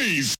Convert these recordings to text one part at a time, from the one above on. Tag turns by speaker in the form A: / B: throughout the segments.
A: noise.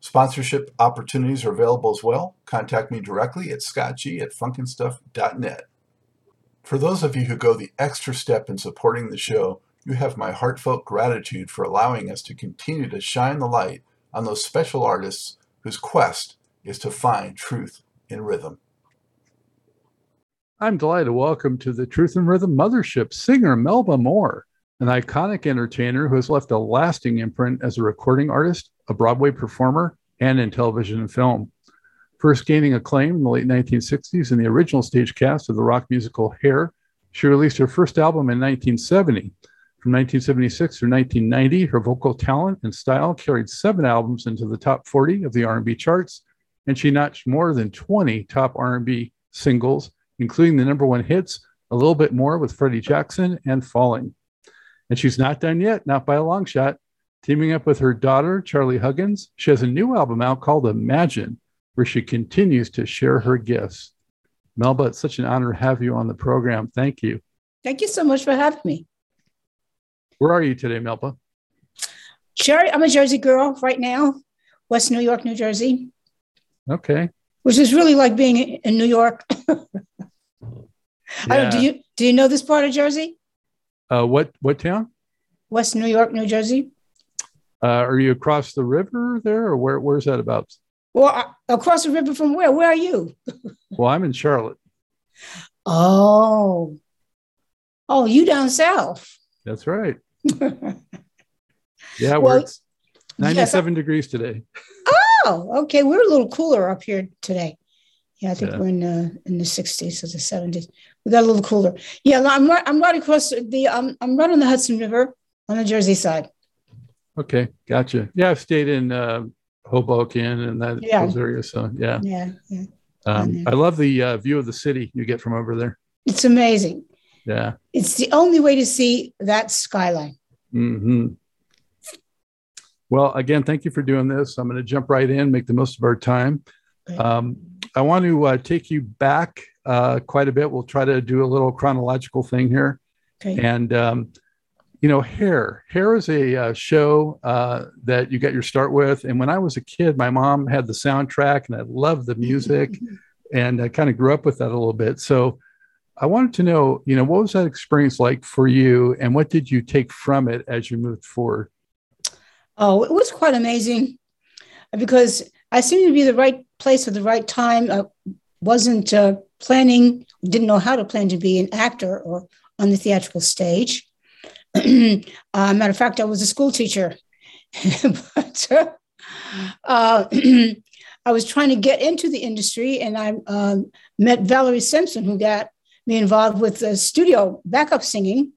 B: Sponsorship opportunities are available as well. Contact me directly at scottg at funkinstuff.net. For those of you who go the extra step in supporting the show, you have my heartfelt gratitude for allowing us to continue to shine the light on those special artists whose quest is to find truth in rhythm. I'm delighted to welcome to the Truth and Rhythm Mothership singer Melba Moore, an iconic entertainer who has left a lasting imprint as a recording artist, a Broadway performer, and in television and film. First gaining acclaim in the late 1960s in the original stage cast of the rock musical Hair, she released her first album in 1970. From 1976 through 1990, her vocal talent and style carried seven albums into the top 40 of the R&B charts, and she notched more than 20 top R&B singles, including the number one hits, A Little Bit More with Freddie Jackson and Falling. And she's not done yet, not by a long shot. Teaming up with her daughter, Charli Huggins, she has a new album out called Imagine, where she continues to share her gifts. Melba, it's such an honor to have you on the program. Thank you.
C: Thank you so much for having me.
B: Where are you today, Melba?
C: Sherry, I'm a Jersey girl right now, West New York, New Jersey.
B: Okay.
C: Which is really like being in New York.
B: Yeah.
C: do you do you know this part of Jersey?
B: Uh, what what town?
C: West New York, New Jersey.
B: Uh, are you across the river there, or where? Where's that about?
C: Well, uh, across the river from where? Where are you?
B: Well, I'm in Charlotte.
C: Oh, oh, you down south?
B: That's right. Yeah,
C: Well,
B: where it's
C: yes,
B: 97 degrees today.
C: Oh, okay. We're a little cooler up here today. Yeah, I think
B: Yeah.
C: we're in the in the 60s or the 70s. We got a little cooler. Yeah, I'm right. I'm right across the. Um, I'm right on the Hudson River on the Jersey side.
B: Okay, gotcha. Yeah, I've stayed in uh, Hoboken and that
C: Yeah.
B: those areas. So yeah,
C: Yeah, yeah.
B: um. I love the uh, view of the city you get from over there.
C: It's amazing.
B: Yeah.
C: It's the only way to see that skyline.
B: hmm Well, again, thank you for doing this. I'm going to jump right in, make the most of our time. Um, I want to uh, take you back uh, quite a bit. We'll try to do a little chronological thing here.
C: Okay.
B: And, um, you know, Hair. Hair is a uh, show uh, that you got your start with. And when I was a kid, my mom had the soundtrack and I loved the music and I kind of grew up with that a little bit. So I wanted to know, you know, what was that experience like for you and what did you take from it as you moved forward?
C: Oh, it was quite amazing because I seemed to be the right place at the right time. I wasn't uh, planning, didn't know how to plan to be an actor or on the theatrical stage. uh, matter of fact, I was a school teacher, but uh, I was trying to get into the industry, and I um, met Valerie Simpson, who got me involved with the studio backup singing.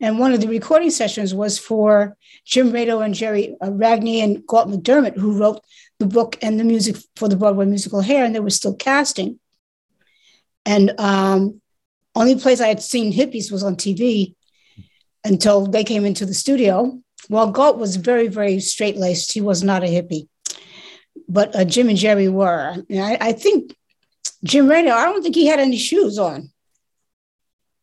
C: And one of the recording sessions was for Jim Rado and Jerry uh, Ragni and Galt MacDermot, who wrote the book and the music for the Broadway musical Hair, and they were still casting. And um, only place I had seen hippies was on TV until they came into the studio. Well, Galt was very, very straight laced. He was not a hippie, but uh, Jim and Jerry were. And I, I think Jim Rado, I don't think he had any shoes on.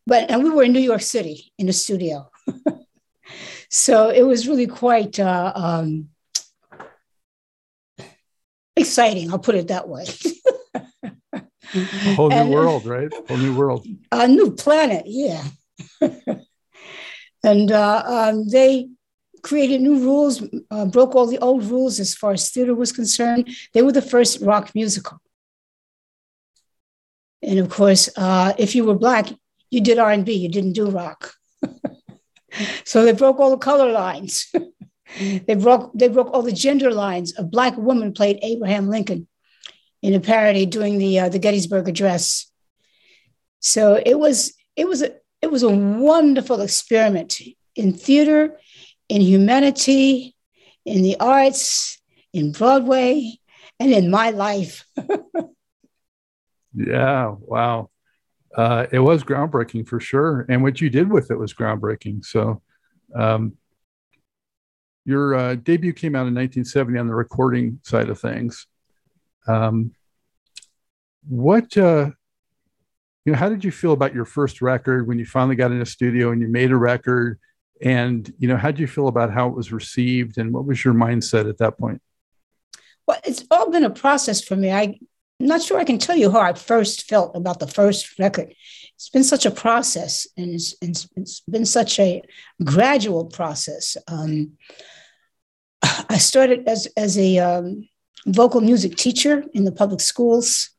C: But and we were in New York City in the studio, so it was really quite uh, um, exciting. I'll put it that way.
A: A whole new and, world, right? Whole new world.
C: A new planet, yeah. and uh, um, they created new rules, uh, broke all the old rules as far as theater was concerned. They were the first rock musical. And of course, uh, if you were black, you did R&B, you didn't do rock. so they broke all the color lines. they broke they broke all the gender lines. A black woman played Abraham Lincoln in a parody doing the uh, the Gettysburg Address. So it was it was a it was a wonderful experiment in theater, in humanity, in the arts, in Broadway, and in my life.
A: yeah, wow. Uh, it was groundbreaking for sure. And what you did with it was groundbreaking. So, um, your uh, debut came out in 1970 on the recording side of things. Um, what uh, you know, how did you feel about your first record when you finally got in a studio and you made a record? And you know, how did you feel about how it was received, and what was your mindset at that point?
C: Well, it's all been a process for me. I'm not sure I can tell you how I first felt about the first record. It's been such a process, and it's, it's, it's been such a gradual process. Um, I started as as a um, vocal music teacher in the public schools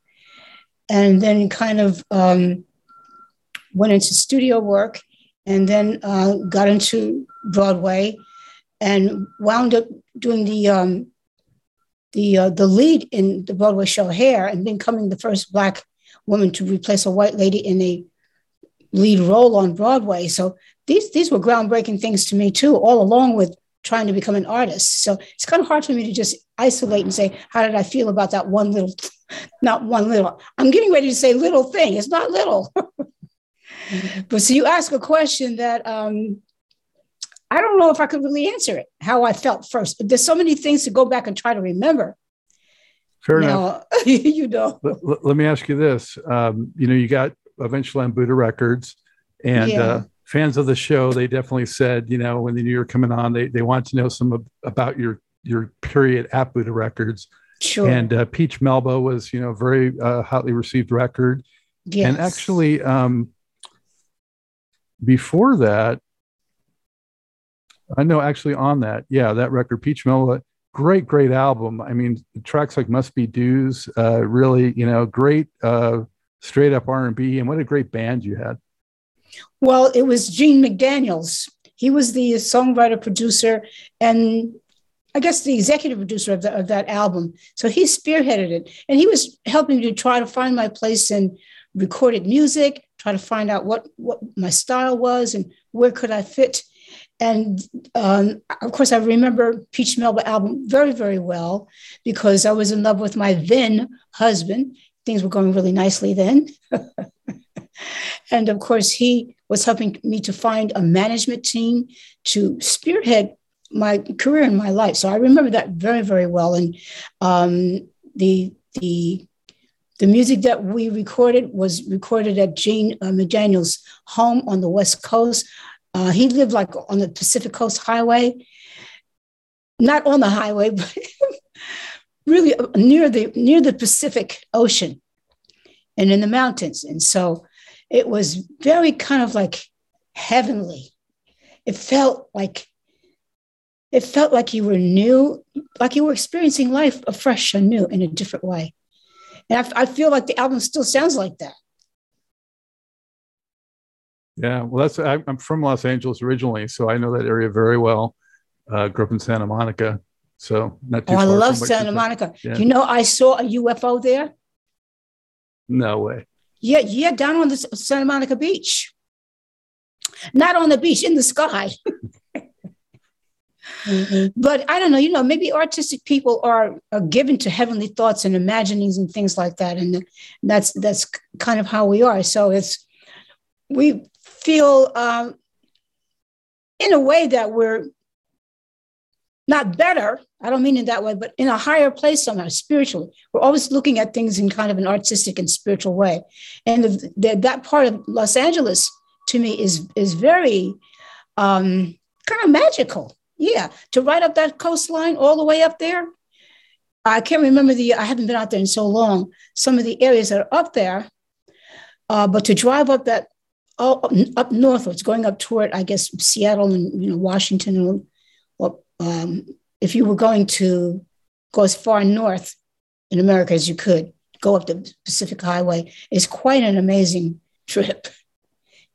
C: and then kind of um, went into studio work and then uh, got into Broadway and wound up doing the um, the uh, the lead in the Broadway show Hair and becoming the first black woman to replace a white lady in a lead role on Broadway. So these these were groundbreaking things to me too, all along with trying to become an artist. So it's kind of hard for me to just isolate and say, how did I feel about that one little, not one little, I'm getting ready to say little thing. It's not little. but so you ask a question that um, I don't know if I could really answer it, how I felt first. But there's so many things to go back and try to remember.
A: Fair now, enough.
C: you know.
A: Let, let, me ask you this. Um, you know, you got eventually on Buddah Records and yeah. uh, fans of the show, they definitely said, you know, when they knew you were coming on, they, they want to know some of, about your, your period at Buddah Records.
C: Sure.
A: And uh, Peach Melba was, you know, very uh, hotly received record. Yes. And actually, um, before that, I know actually on that, yeah, that record, Peach Melba, great, great album. I mean, tracks like Must Be Dues, uh, really, you know, great, uh, straight up R&B, and what a great band you had.
C: Well, it was Gene McDaniels. He was the songwriter, producer, and I guess the executive producer of, the, of that album. So he spearheaded it. And he was helping me to try to find my place in recorded music, try to find out what, what my style was and where could I fit. And um, of course, I remember Peach Melba album very, very well because I was in love with my then husband. Things were going really nicely then. And of course, he was helping me to find a management team to spearhead my career in my life. So I remember that very, very well. And um, the the the music that we recorded was recorded at Gene uh, McDaniel's home on the West Coast. Uh, he lived like on the Pacific Coast Highway, not on the highway, but really near the near the Pacific Ocean and in the mountains. And so it was very kind of like heavenly. It felt like it felt like you were new, like you were experiencing life afresh and new in a different way. And I, I feel like the album still sounds like that.
A: Yeah, well, that's I'm from Los Angeles originally, so I know that area very well. Uh, grew up in Santa Monica, so not too. Far.
C: Oh, I love Santa Monica.
A: Yeah.
C: You know, I saw a UFO there.
A: No way.
C: Yeah, yeah, down on the Santa Monica beach. Not on the beach, in the sky. but I don't know, you know, maybe artistic people are, are given to heavenly thoughts and imaginings and things like that. And that's that's kind of how we are. So it's we feel um, in a way that we're not better. I don't mean in that way, but in a higher place somehow, spiritually. We're always looking at things in kind of an artistic and spiritual way. And the, the, that part of Los Angeles to me is is very um, kind of magical. Yeah, to ride up that coastline all the way up there. I can't remember the. I haven't been out there in so long. Some of the areas that are up there, uh, but to drive up that oh, up, northwards, going up toward I guess Seattle and you know Washington well, um, if you were going to go as far north in America as you could, go up the Pacific Highway, is quite an amazing trip.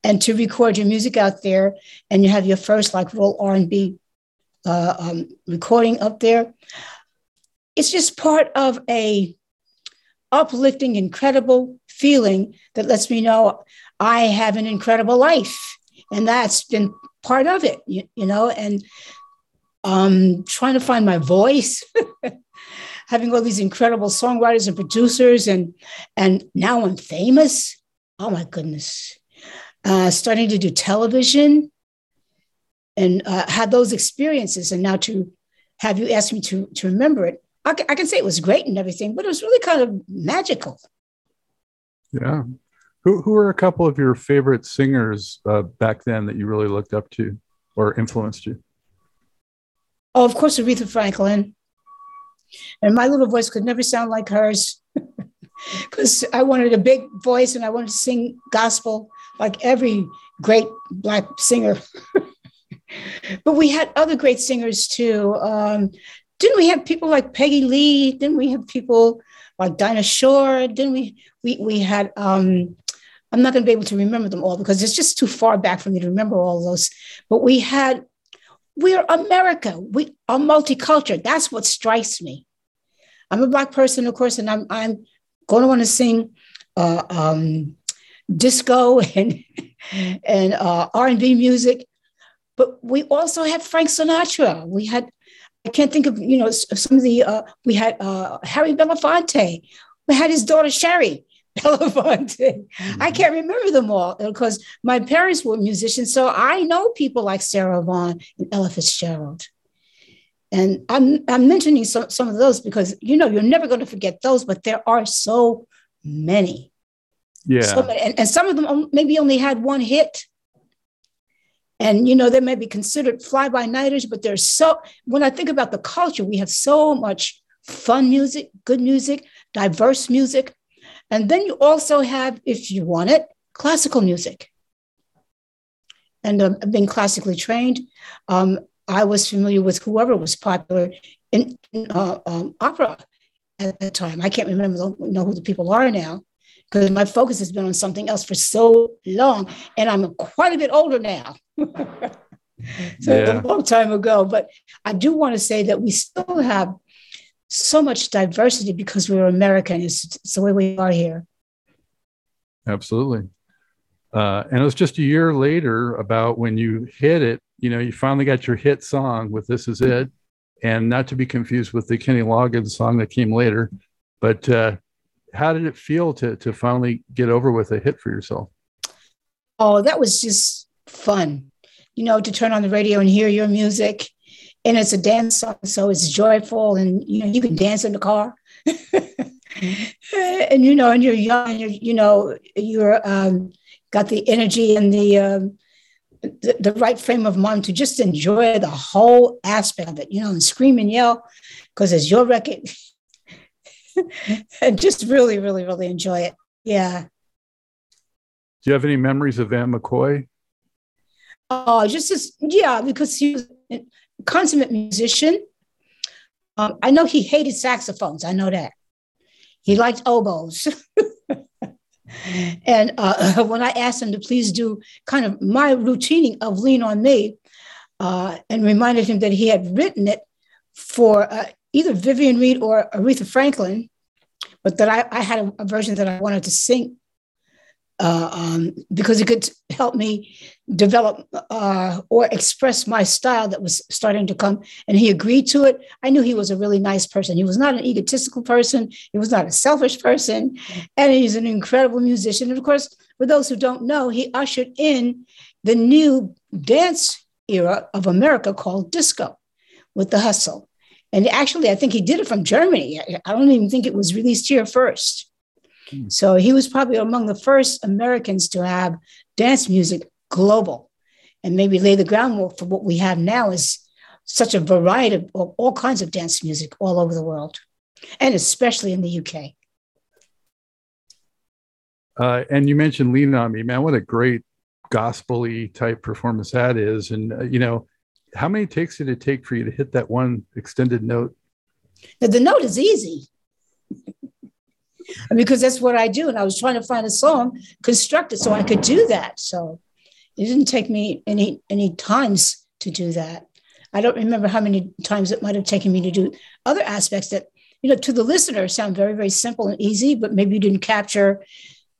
C: And to record your music out there, and you have your first like real R and B uh, um, recording up there, it's just part of a uplifting, incredible feeling that lets me know I have an incredible life, and that's been part of it, you, you know, and um, trying to find my voice, having all these incredible songwriters and producers, and and now I'm famous. Oh my goodness! Uh, starting to do television, and uh, had those experiences, and now to have you ask me to to remember it, I, can say it was great and everything, but it was really kind of magical.
A: Yeah. Who who are a couple of your favorite singers uh, back then that you really looked up to or influenced you?
C: Oh, of course, Aretha Franklin. And my little voice could never sound like hers because I wanted a big voice and I wanted to sing gospel like every great Black singer. but we had other great singers too. Um, didn't we have people like Peggy Lee? Didn't we have people like Dinah Shore? Didn't we? We, we had, um, I'm not going to be able to remember them all because it's just too far back for me to remember all those. But we had we're America. We are multicultural. That's what strikes me. I'm a black person, of course, and I'm I'm going to want to sing uh, um, disco and and uh, R&B music, but we also had Frank Sinatra. We had I can't think of you know some of the uh, we had uh, Harry Belafonte. We had his daughter Shari Belafonte. I can't remember them all because my parents were musicians, so I know people like Sarah Vaughan and Ella Fitzgerald. And I'm I'm mentioning some, some of those because you know you're never going to forget those, but there are so many.
A: Yeah.
C: So many. And, and some of them maybe only had one hit. And you know, they may be considered fly-by-nighters, but there's so when I think about the culture, we have so much fun music, good music, diverse music. And then you also have, if you want it, classical music. And um, being classically trained, um, I was familiar with whoever was popular in, in uh, um, opera at that time. I can't remember know who the people are now because my focus has been on something else for so long, and I'm quite a bit older now. so
A: Yeah.
C: a long time ago, but I do want to say that we still have so much diversity because we're American. It's, it's the way we are here.
A: Absolutely. Uh, and it was just a year later about when you hit it, you know, you finally got your hit song with This Is It, and not to be confused with the Kenny Loggins song that came later. But uh, how did it feel to, to finally get over with a hit for yourself?
C: Oh, that was just fun, you know, to turn on the radio and hear your music. And it's a dance song, so it's joyful, and you know, you can dance in the car. and you know, and you're young, you're, you know, you're um, got the energy and the, um, the the right frame of mind to just enjoy the whole aspect of it, you know, and scream and yell because it's your record, and just really, really, really enjoy it. Yeah.
A: Do you have any memories of Van McCoy?
C: Oh, just as yeah, because he was a consummate musician. Um, I know he hated saxophones. I know that. He liked oboes. And uh, when I asked him to please do kind of my routining of Lean on Me, uh, and reminded him that he had written it for uh, either Vivian Reed or Aretha Franklin, but that I, I had a, a, version that I wanted to sing uh, um, because it could help me develop uh, or express my style that was starting to come. And he agreed to it. I knew he was a really nice person. He was not an egotistical person. He was not a selfish person. And he's an incredible musician. And of course, for those who don't know, he ushered in the new dance era of America called disco with the hustle. And actually, I think he did it from Germany. I don't even think it was released here first. Hmm. So he was probably among the first Americans to have dance music global and maybe lay the groundwork for what we have now is such a variety of all kinds of dance music all over the world, and especially in the UK.
A: Uh, and you mentioned Lean on Me, man. What a great gospel type performance that is. And, uh, you know, how many takes did it take for you to hit that one extended note?
C: Now, the note is easy because that's what I do. And I was trying to find a song constructed so I could do that. So it didn't take me any any times to do that. I don't remember how many times it might have taken me to do other aspects that, you know, to the listener sound very, very simple and easy, but maybe you didn't capture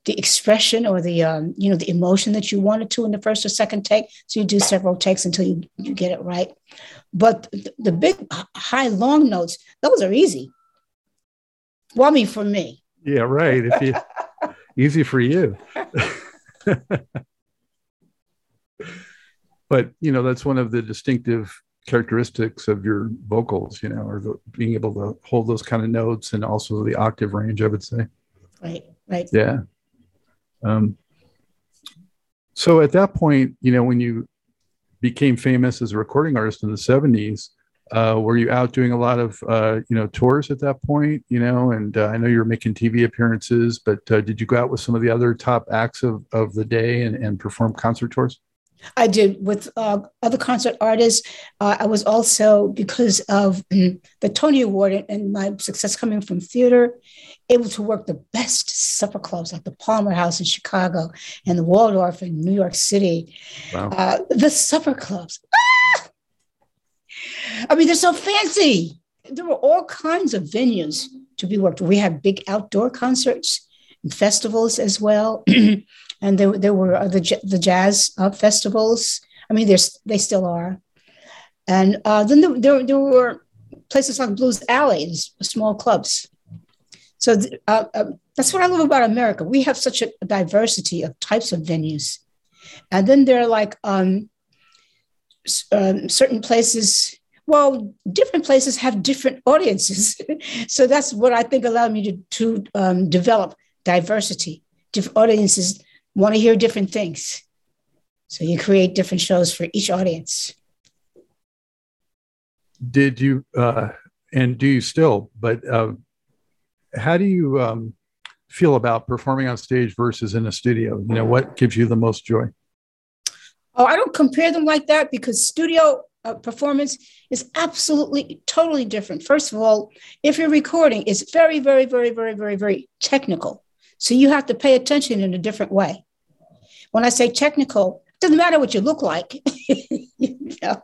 C: the expression or the um, you know the emotion that you wanted to in the first or second take. So you do several takes until you, you get it right. But the, the big high long notes, those are easy. Well, I mean for me.
A: Yeah, right. If you easy for you. but you know, that's one of the distinctive characteristics of your vocals, you know, or the, being able to hold those kind of notes and also the octave range, I would say.
C: Right, right.
A: Yeah. Um, so at that point, you know, when you became famous as a recording artist in the 70s, uh, were you out doing a lot of uh, you know tours at that point you know? And uh, i know you were making tv appearances but uh, did you go out with some of the other top acts of, of the day and, and perform concert tours?
C: I did with uh, other concert artists. Uh, i was also because of mm, the tony award and my success coming from theater able to work the best supper clubs like the palmer house in chicago and the waldorf in new york city wow. the supper clubs I mean, they're so fancy. There were all kinds of venues to be worked. We had big outdoor concerts and festivals as well. and there, there were the, the jazz uh, festivals. I mean, there's, they still are. And uh, then there, there, there, were places like Blues Alley, small clubs. So uh, uh, that's what I love about America. We have such a diversity of types of venues. And then there are like um, um, certain places well, different places have different audiences. so that's what I think allowed me to, to um, develop diversity. Different audiences want to hear different things. So you create different shows for each audience.
A: Did you, uh, and do you still, but uh, how do you um, feel about performing on stage versus in a studio? You know, what gives you the most joy?
C: Oh, I don't compare them like that because studio uh, performance is absolutely totally different. First of all, if you're recording, it's very, very, very, very, very, very technical. So you have to pay attention in a different way. When I say technical, it doesn't matter what you look like. you know,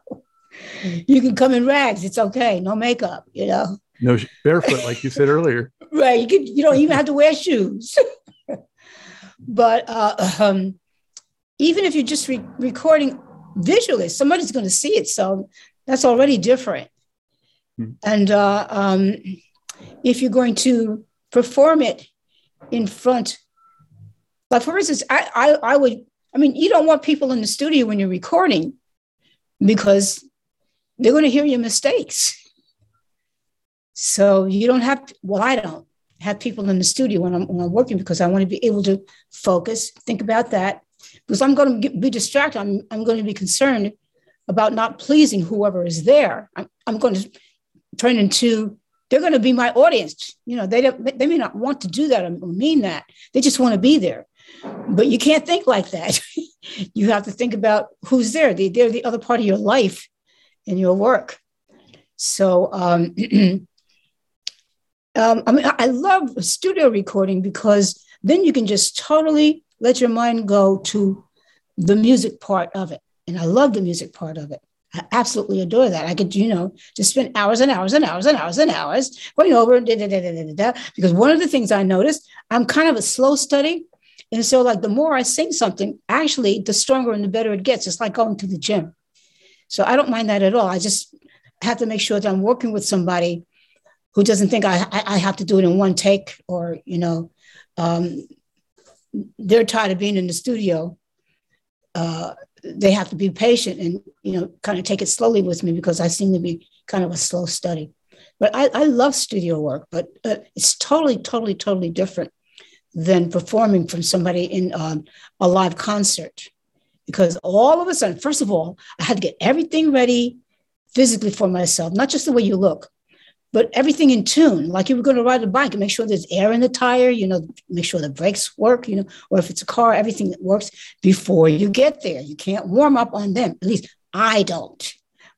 C: you can come in rags. It's okay. No makeup. You know.
A: No barefoot, like you said earlier.
C: right. You can. You don't even have to wear shoes. but uh, um, even if you're just re- recording visually, somebody's going to see it. So that's already different. Mm-hmm. And uh, um, if you're going to perform it in front, like for instance, I, I, I would, I mean, you don't want people in the studio when you're recording because they're going to hear your mistakes. So you don't have, to, well, I don't have people in the studio when I'm, when I'm working because I want to be able to focus, think about that, because I'm going to be distracted. I'm, I'm going to be concerned about not pleasing whoever is there. I'm, I'm going to turn into, they're going to be my audience. You know, they, don't, they may not want to do that or mean that. They just want to be there. But you can't think like that. you have to think about who's there. They, they're the other part of your life and your work. So, um, um, I mean, I love studio recording because then you can just totally let your mind go to the music part of it. And I love the music part of it. I absolutely adore that. I could, you know, just spend hours and hours and hours and hours and hours going over da, da, da, da, da, da, because one of the things I noticed, I'm kind of a slow study. And so, like, the more I sing something, actually, the stronger and the better it gets. It's like going to the gym. So I don't mind that at all. I just have to make sure that I'm working with somebody who doesn't think I, I, have to do it in one take or, you know, um, they're tired of being in the studio. Uh, they have to be patient and, you know, kind of take it slowly with me because I seem to be kind of a slow study. But I, I love studio work, but uh, it's totally, totally, totally different than performing from somebody in um, a live concert. Because all of a sudden, first of all, I had to get everything ready physically for myself, not just the way you look, but everything in tune. Like you were going to ride a bike and make sure there's air in the tire, you know, make sure the brakes work, you know, or if it's a car, everything works before you get there. You can't warm up on them. At least I don't.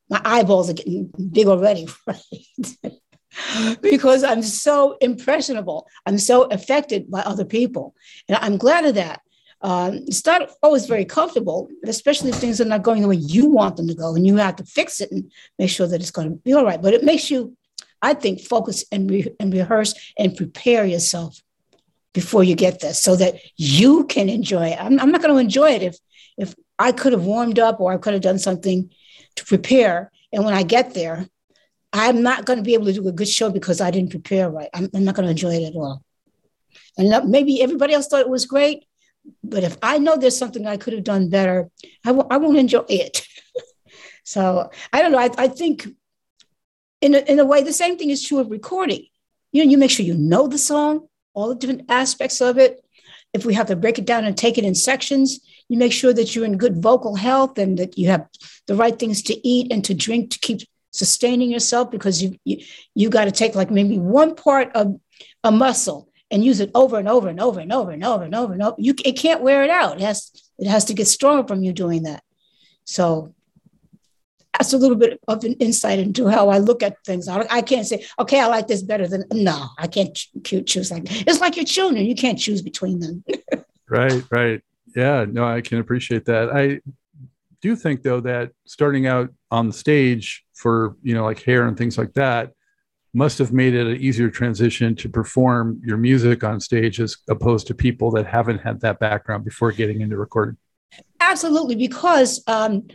C: My eyeballs are getting big already, right? because I'm so impressionable. I'm so affected by other people. And I'm glad of that. Um, it's not always very comfortable, especially if things are not going the way you want them to go, and you have to fix it and make sure that it's going to be all right. But it makes you, I think, focus and, re- and rehearse and prepare yourself before you get there, so that you can enjoy it. I'm, I'm not going to enjoy it if if I could have warmed up or I could have done something to prepare, and when I get there, I'm not going to be able to do a good show because I didn't prepare right. I'm, I'm not going to enjoy it at all. And maybe everybody else thought it was great, but if I know there's something I could have done better, I w- I won't enjoy it. so I don't know. I, I think in a, in a way, the same thing is true of recording. You know, you make sure you know the song, all the different aspects of it. If we have to break it down and take it in sections, you make sure that you're in good vocal health and that you have the right things to eat and to drink to keep sustaining yourself because you you, you got to take like maybe one part of a muscle and use it over and over and over and over and over and over and over. You it can't wear it out. It has it has to get stronger from you doing that. So that's a little bit of an insight into how I look at things. I, I can't say, okay, I like this better than no. I can't choose like it's like your children. You can't choose between them.
A: right, right. Yeah, no, I can appreciate that. I do think though that starting out on the stage for you know like hair and things like that must have made it an easier transition to perform your music on stage as opposed to people that haven't had that background before getting into recording
C: absolutely because um,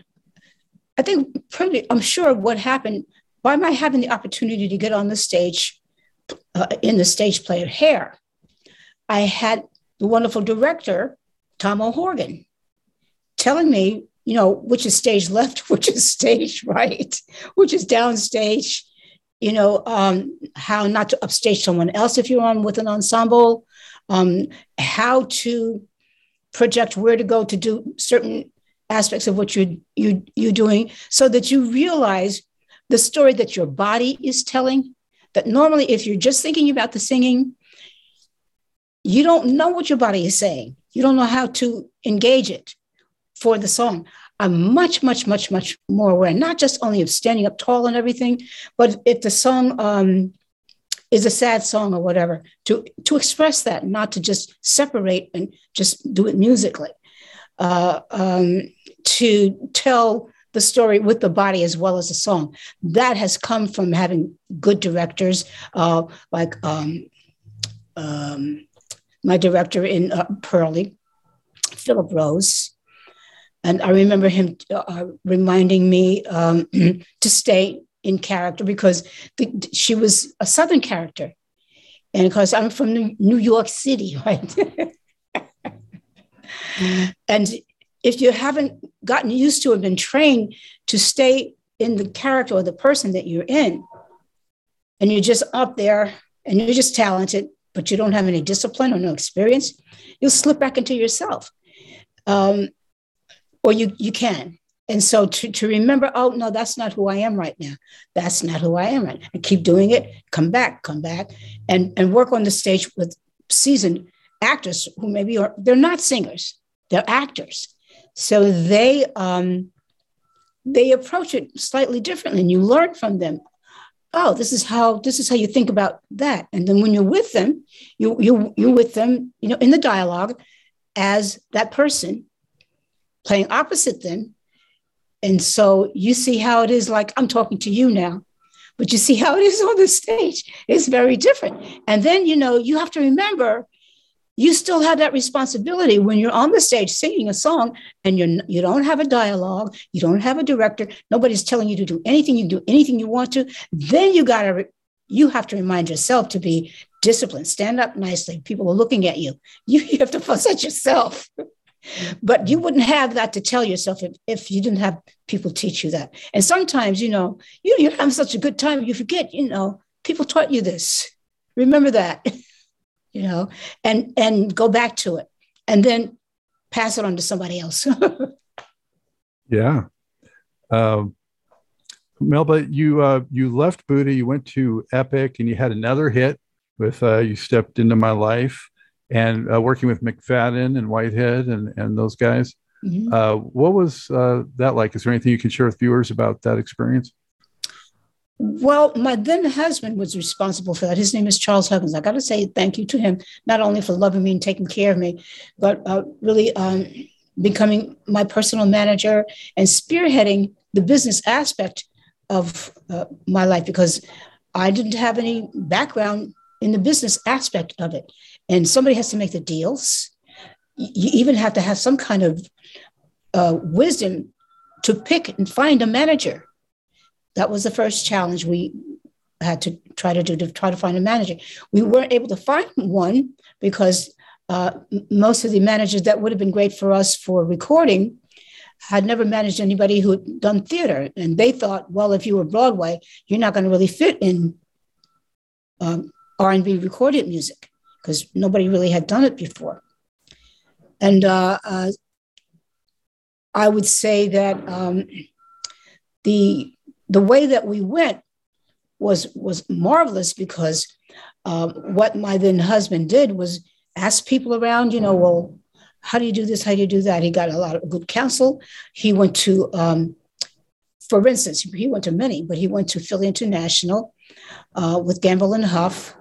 C: i think probably i'm sure what happened by my having the opportunity to get on the stage uh, in the stage play of hair? I had the wonderful director tom o'horgan telling me you know which is stage left which is stage right which is downstage you know, um, how not to upstage someone else if you're on with an ensemble, um, how to project where to go to do certain aspects of what you're, you, you're doing so that you realize the story that your body is telling. That normally, if you're just thinking about the singing, you don't know what your body is saying. You don't know how to engage it for the song. I'm much, much, much, much more aware, not just only of standing up tall and everything, but if the song um, is a sad song or whatever, to, to express that, not to just separate and just do it musically, uh, um, to tell the story with the body as well as the song. That has come from having good directors uh, like um, um, my director in uh, Purlie, Philip Rose, and I remember him uh, reminding me um, to stay in character because the, she was a Southern character. And because I'm from New York City, right? and if you haven't gotten used to and been trained to stay in the character or the person that you're in, and you're just up there and you're just talented, but you don't have any discipline or no experience, you'll slip back into yourself. Um, or you you can. And so to, to remember, oh no, that's not who I am right now. That's not who I am right. And keep doing it, come back, come back, and, and work on the stage with seasoned actors who maybe are they're not singers, they're actors. So they um they approach it slightly differently and you learn from them. oh, this is how this is how you think about that. And then when you're with them, you you you're with them, you know, in the dialogue as that person playing opposite them. And so you see how it is like I'm talking to you now, but you see how it is on the stage. It's very different. And then, you know, you have to remember you still have that responsibility when you're on the stage singing a song and you're, you don't have a dialogue, you don't have a director, nobody's telling you to do anything, you do anything you want to. Then you got to, you have to remind yourself to be disciplined, stand up nicely. People are looking at you. You, you have to fuss at yourself. but you wouldn't have that to tell yourself if, if you didn't have people teach you that. And sometimes, you know, you, you're having such a good time, you forget, you know, people taught you this. Remember that, you know, and and go back to it and then pass it on to somebody else.
A: yeah. Um, Melba, you uh, you left Buddah, you went to Epic, and you had another hit with uh, "You Stepped Into My Life." and uh, working with McFadden and Whitehead and and those guys. Mm-hmm. Uh, what was uh, that like? Is there anything you can share with viewers about that experience?
C: Well, my then husband was responsible for that. His name is Charles Huggins. I got to say thank you to him, not only for loving me and taking care of me, but uh, really um, becoming my personal manager and spearheading the business aspect of uh, my life because I didn't have any background in the business aspect of it and somebody has to make the deals. You even have to have some kind of uh, wisdom to pick and find a manager. That was the first challenge we had to try to do to try to find a manager. We weren't able to find one because uh, most of the managers that would have been great for us for recording had never managed anybody who had done theater, and they thought, well, if you were Broadway, you're not going to really fit in um, R&B recorded music because nobody really had done it before. And uh, uh, I would say that um, the the way that we went was was marvelous because um, what my then husband did was ask people around, you know, well, how do you do this? How do you do that? He got a lot of good counsel. He went to, um, for instance, he went to many, but he went to Philly International uh, with Gamble and Huff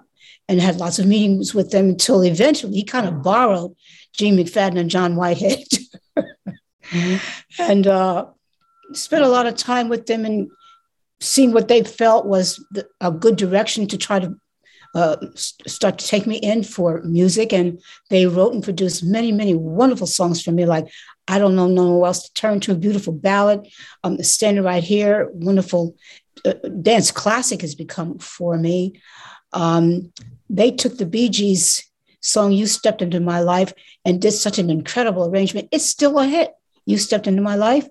C: and had lots of meetings with them until eventually he kind of borrowed Gene McFadden and John Whitehead. mm-hmm. And uh, spent a lot of time with them and seeing what they felt was the, a good direction to try to uh, start to take me in for music. And they wrote and produced many, many wonderful songs for me, like I Don't Know No One Else to Turn to, a beautiful ballad, um, Standing Right Here, wonderful uh, dance classic has become for me. Um, they took the Bee Gees song "You Stepped Into My Life" and did such an incredible arrangement. It's still a hit. "You Stepped Into My Life,"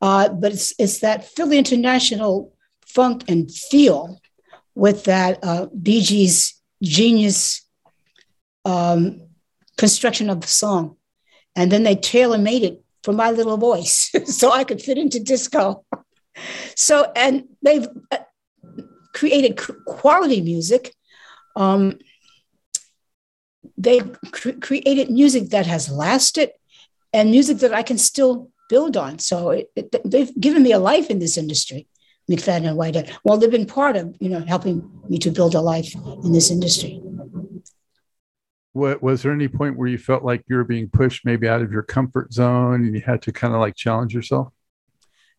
C: uh, but it's it's that Philly International funk and feel with that uh, genius um, construction of the song, and then they tailor made it for my little voice so I could fit into disco. so and they've uh, created quality music um, they've cr- created music that has lasted and music that I can still build on. So it, it, they've given me a life in this industry, McFadden and Whitehead. Well, they've been part of, you know, helping me to build a life in this industry.
A: What, was there any point where you felt like you were being pushed maybe out of your comfort zone and you had to kind of like challenge yourself?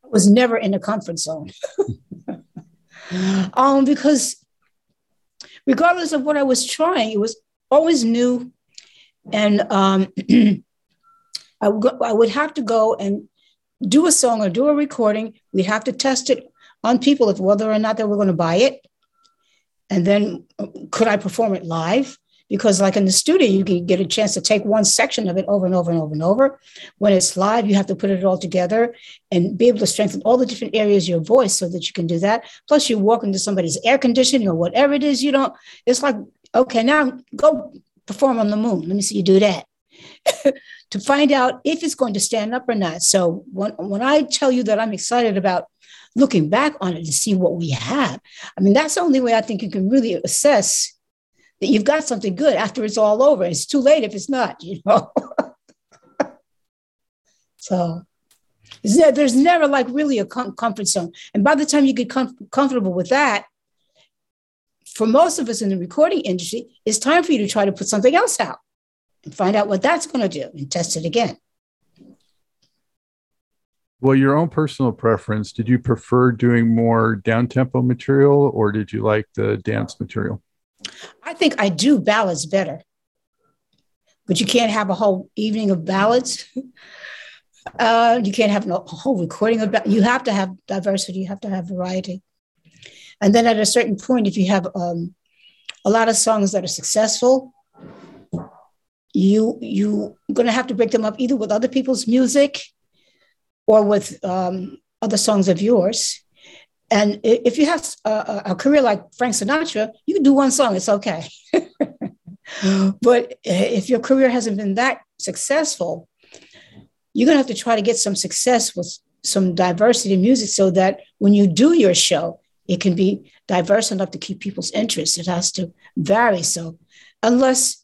C: I was never in a comfort zone. um, because regardless of what I was trying, it was always new. And um, I, would would have to go and do a song or do a recording. We'd have to test it on people if whether or not they were going to buy it. And then uh, could I perform it live? because like in the studio you can get a chance to take one section of it over and over and over and over. When it's live you have to put it all together and be able to strengthen all the different areas of your voice so that you can do that. Plus you walk into somebody's air conditioning or whatever it is you don't it's like okay now go perform on the moon. Let me see you do that. To find out if it's going to stand up or not. So when, when i tell you that i'm excited about looking back on it to see what we have i mean that's the only way i think you can really assess that you've got something good after it's all over. It's too late if it's not, you know. so there's never like really a comfort zone. And by the time you get com- comfortable with that, for most of us in the recording industry, it's time for you to try to put something else out and find out what that's going to do and test it again.
A: Well, your own personal preference, did you prefer doing more down tempo material or did you like the dance material?
C: I think I do ballads better, but you can't have a whole evening of ballads. Uh, you can't have a whole recording of You have to have diversity. You have to have variety. And then at a certain point, if you have um, a lot of songs that are successful, you you're going to have to break them up either with other people's music or with um, other songs of yours. And if you have a, a, career like Frank Sinatra, you can do one song, it's okay. but if your career hasn't been that successful, you're going to have to try to get some success with some diversity in music so that when you do your show, it can be diverse enough to keep people's interest. It has to vary. So, unless,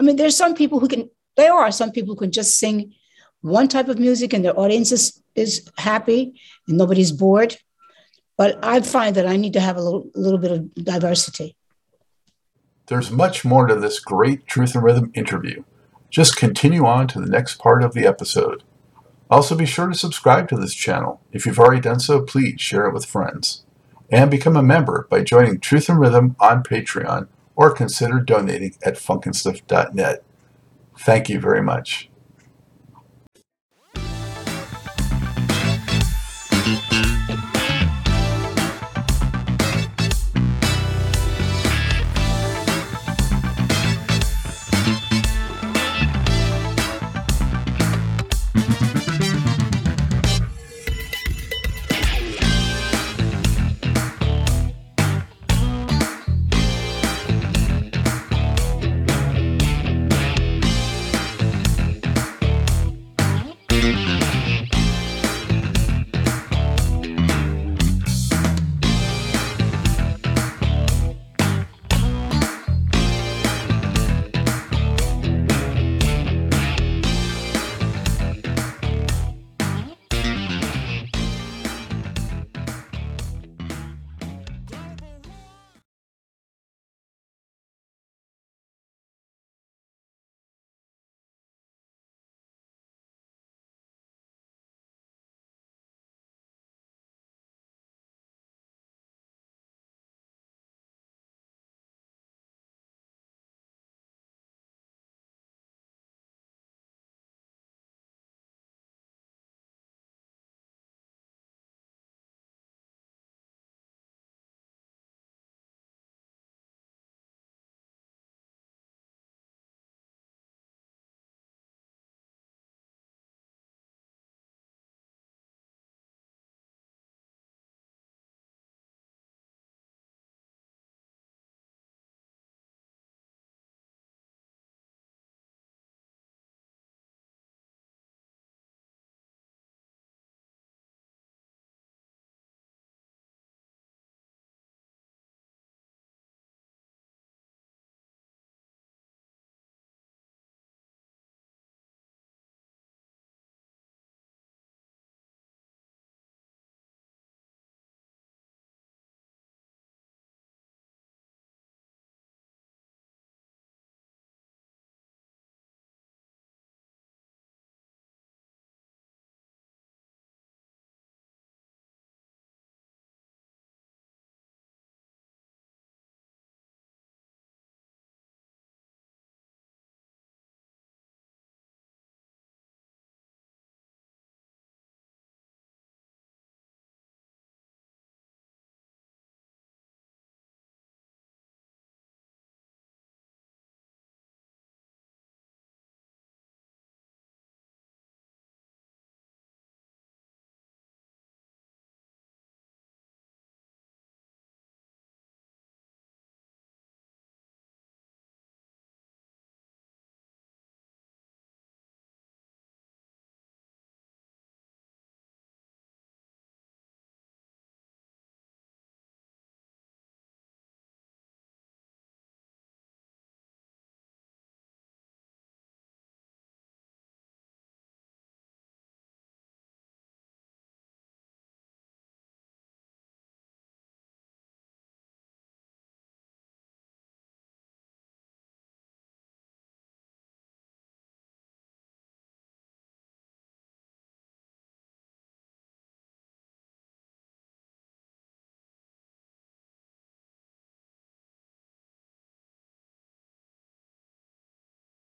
C: I mean, there's some people who can, there are some people who can just sing one type of music and their audience is, is happy and nobody's bored. But I find that I need to have a little, little bit of diversity.
B: There's much more to this great Truth and Rhythm interview. Just continue on to the next part of the episode. Also, be sure to subscribe to this channel. If you've already done so, please share it with friends. And become a member by joining Truth and Rhythm on Patreon or consider donating at funknstuff.net. Thank you very much.